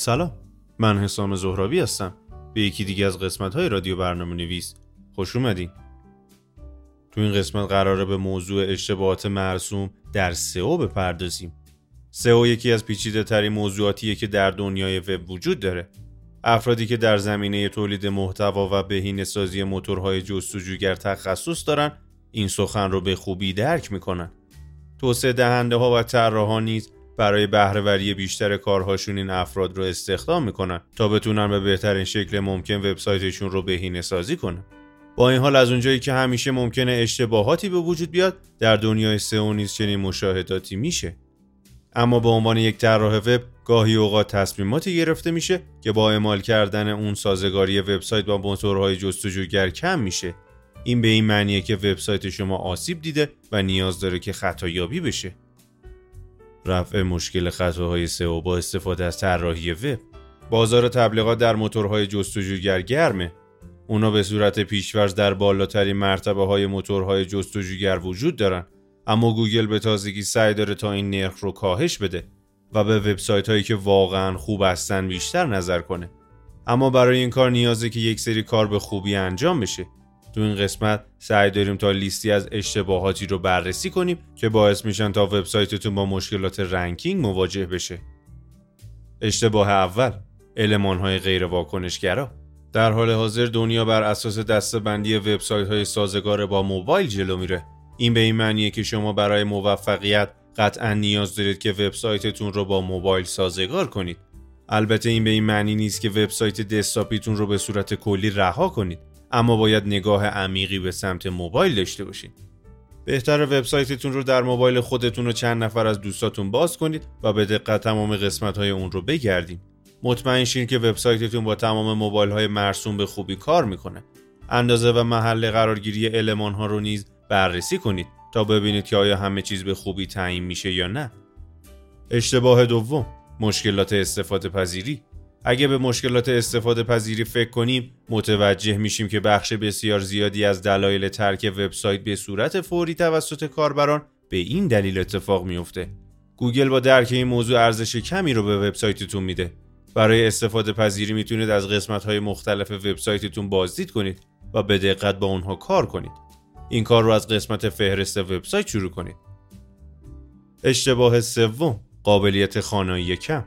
سلام. من حسام زهرابی هستم. به یکی دیگه از قسمت های رادیو برنامه نویس. خوش اومدین. تو این قسمت قراره به موضوع اشتباهات مرسوم در سئو بپردازیم. سئو یکی از پیچیده ترین موضوعاتیه که در دنیای وب وجود داره. افرادی که در زمینه تولید محتوا و بهینه سازی موتورهای جستجوگر تخصص دارن این سخن رو به خوبی درک می‌کنن. توسعه دهنده ها و طراحان نیز برای بهرهوری بیشتر کارهاشون این افراد رو استخدام می‌کنن تا بتونن به بهترین شکل ممکن وبسایتشون رو بهینه سازی کنن. با این حال از اونجایی که همیشه ممکنه اشتباهاتی به وجود بیاد در دنیای سئو نیز چنین مشاهداتی میشه. اما به عنوان یک طراح وب گاهی اوقات تصمیماتی گرفته میشه که با اعمال کردن اون سازگاری وبسایت با موتورهای جستجوگر کم میشه. این به این معنیه که وبسایت شما آسیب دیده و نیاز داره که خطایابی بشه. رفع مشکل خطاهای سئو با استفاده از طراحی وب بازار تبلیغات در موتورهای جستجوگر گرمه. اونا به صورت پیشورز در بالاترین مرتبه های موتورهای جستجوگر وجود دارن. اما گوگل به تازگی سعی داره تا این نرخ رو کاهش بده و به وبسایت هایی که واقعا خوب هستن بیشتر نظر کنه. اما برای این کار نیازه که یک سری کار به خوبی انجام بشه. تو این قسمت سعی داریم تا لیستی از اشتباهاتی رو بررسی کنیم که باعث میشن تا وبسایتتون با مشکلات ranking مواجه بشه. اشتباه اول علمان های غیر واکنشگرا. در حال حاضر دنیا بر اساس دستبندی وبسایت های سازگار با موبایل جلو میره. این به این معنیه که شما برای موفقیت قطعا نیاز دارید که وبسایتتون رو با موبایل سازگار کنید. البته این به این معنی نیست که وبسایت دسکتاپیتون رو به صورت کلی رها کنید. اما باید نگاه عمیقی به سمت موبایل داشته باشید. بهتر وبسایتتون رو در موبایل خودتون و چند نفر از دوستاتون باز کنید و به دقت تمام قسمت های اون رو بگردیم مطمئن شین که وبسایتتون با تمام موبایل های مرسوم به خوبی کار می‌کنه. اندازه و محل قرارگیری المان ها رو نیز بررسی کنید تا ببینید که آیا همه چیز به خوبی تعیین میشه یا نه. اشتباه دوم مشکلات استفاده پذیری. اگه به مشکلات استفاده پذیری فکر کنیم متوجه میشیم که بخش بسیار زیادی از دلایل ترک وبسایت به صورت فوری توسط کاربران به این دلیل اتفاق میفته. گوگل با درک این موضوع ارزش کمی رو به وبسایتتون میده. برای استفاده پذیری می‌تونید از قسمت های مختلف وبسایتتون بازدید کنید و به دقت با اونها کار کنید. این کار رو از قسمت فهرست وبسایت شروع کنید. اشتباه سوم قابلیت خانایی کم.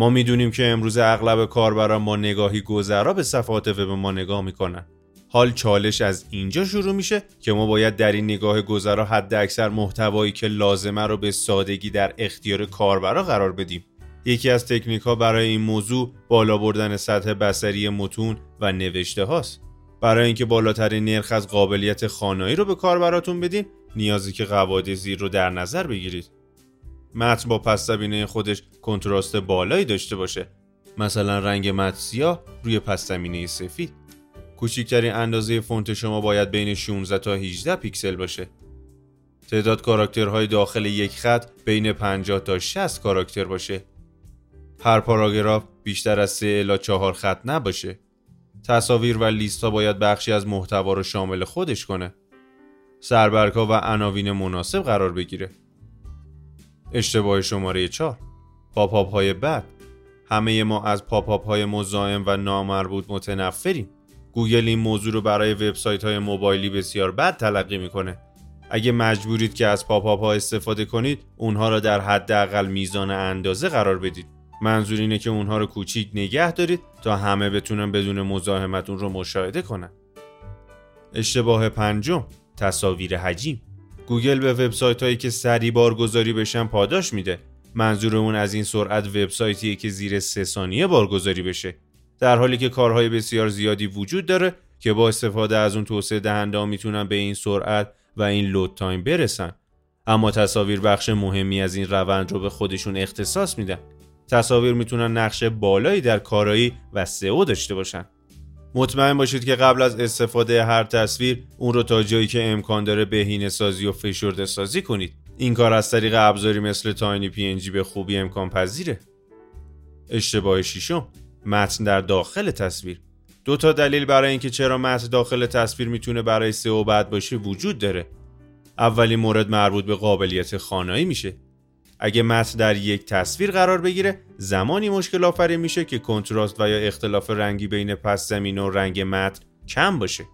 ما می‌دونیم که امروز اغلب کاربران ما نگاهی گذرا به صفحات وب ما نگاه می‌کنن. حال چالش از اینجا شروع میشه که ما باید در این نگاه گذرا حد اکثر محتوایی که لازمه رو به سادگی در اختیار کاربرا قرار بدیم. یکی از تکنیک ها برای این موضوع بالا بردن سطح بسری متون و نوشته هاست. برای اینکه بالاترین نرخ از قابلیت خانایی رو به کاربراتون بدین نیازی که قواعد زیر رو در نظر بگیرید. متن با پس زمینه خودش کنتراست بالایی داشته باشه. مثلا رنگ متن سیاه روی پس زمینه سفید. کوچکترین اندازه فونت شما باید بین 16 تا 18 پیکسل باشه. تعداد کاراکترهای داخل یک خط بین 50 تا 60 کاراکتر باشه. هر پاراگراف بیشتر از 3 الی 4 خط نباشه. تصاویر و لیست ها باید بخشی از محتوا رو شامل خودش کنه. سربرگا و عناوین مناسب قرار بگیره. اشتباه شماره 4 pop-up های بد. همه ما از pop-up های مزاحم و نامربوط متنفریم. گوگل این موضوع رو برای وبسایت های موبایلی بسیار بد تلقی می‌کنه. اگه مجبورید که از pop-up ها استفاده کنید اونها را در حداقل میزان اندازه قرار بدید. منظور اینه که اونها رو کوچیک نگه دارید تا همه بتونن بدون مزاحمت اون رو مشاهده کنن. اشتباه پنجم. تصاویر حجیم. گوگل به وبسایت هایی که سریع بارگذاری بشن پاداش میده. منظور اون از این سرعت وبسایتیه که زیر سه ثانیه بارگذاری بشه. در حالی که کارهای بسیار زیادی وجود داره که با استفاده از اون توسعه دهنده ها می‌تونن به این سرعت و این load time برسن. اما تصاویر بخش مهمی از این روند رو به خودشون اختصاص میدن. تصاویر می‌تونن نقش بالایی در کارایی و سئو داشته باشن. مطمئن باشید که قبل از استفاده هر تصویر اون رو تا جایی که امکان داره بهینه سازی و فشرده سازی کنید. این کار از طریق ابزاری مثل تاینی پی به خوبی امکان پذیره. اشتباه ششم متن در داخل تصویر. دو تا دلیل برای اینکه چرا متن داخل تصویر می‌تونه برای سئو بد باشه وجود داره. اولین مورد مربوط به قابلیت خانایی میشه. اگه متن در یک تصویر قرار بگیره زمانی مشکل آفرین میشه که کنتراست و یا اختلاف رنگی بین پس زمین و رنگ متن کم باشه.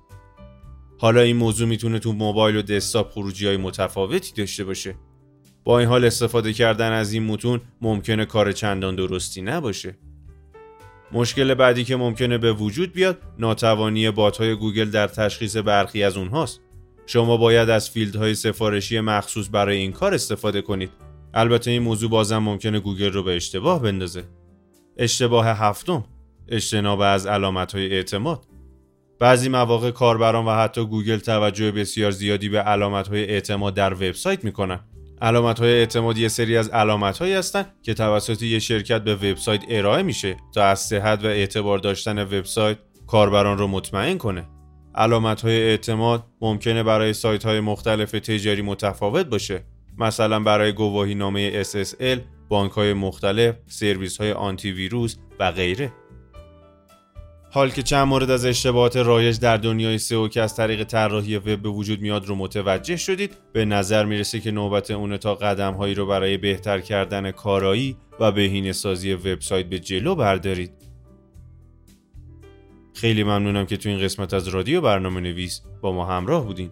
حالا این موضوع می‌تونه تو موبایل و دسکتاپ خروجی های متفاوتی داشته باشه. با این حال استفاده کردن از این متون ممکنه کار چندان درستی نباشه. مشکل بعدی که ممکنه به وجود بیاد ناتوانی بات های گوگل در تشخیص برخی از اونهاست. شما باید از فیلدهای سفارشی مخصوص برای این کار استفاده کنید. البته این موضوع بازم ممکنه گوگل رو به اشتباه بندازه. اشتباه هفتم اجتناب از علامت های اعتماد. بعضی مواقع کاربران و حتی گوگل توجه بسیار زیادی به علامت های اعتماد در وبسایت می‌کنن. علامت های اعتماد یه سری از علامت هایی هستن که توسط یه شرکت به وبسایت ارائه میشه تا از صحت و اعتبار داشتن وبسایت کاربران رو مطمئن کنه. علامت های اعتماد ممکنه برای سایت های مختلف تجاری متفاوت باشه. مثلا برای گواهی نامه SSL، بانک های مختلف، سرویس های آنتی ویروس و غیره. حال که چند مورد از اشتباهات رایج در دنیای سئو که از طریق طراحی وب به وجود میاد رو متوجه شدید به نظر می‌رسه که نوبت اونه تا قدم هایی رو برای بهتر کردن کارایی و بهینه سازی وبسایت به جلو بردارید خیلی ممنونم که تو این قسمت از رادیو برنامه نویس با ما همراه بودین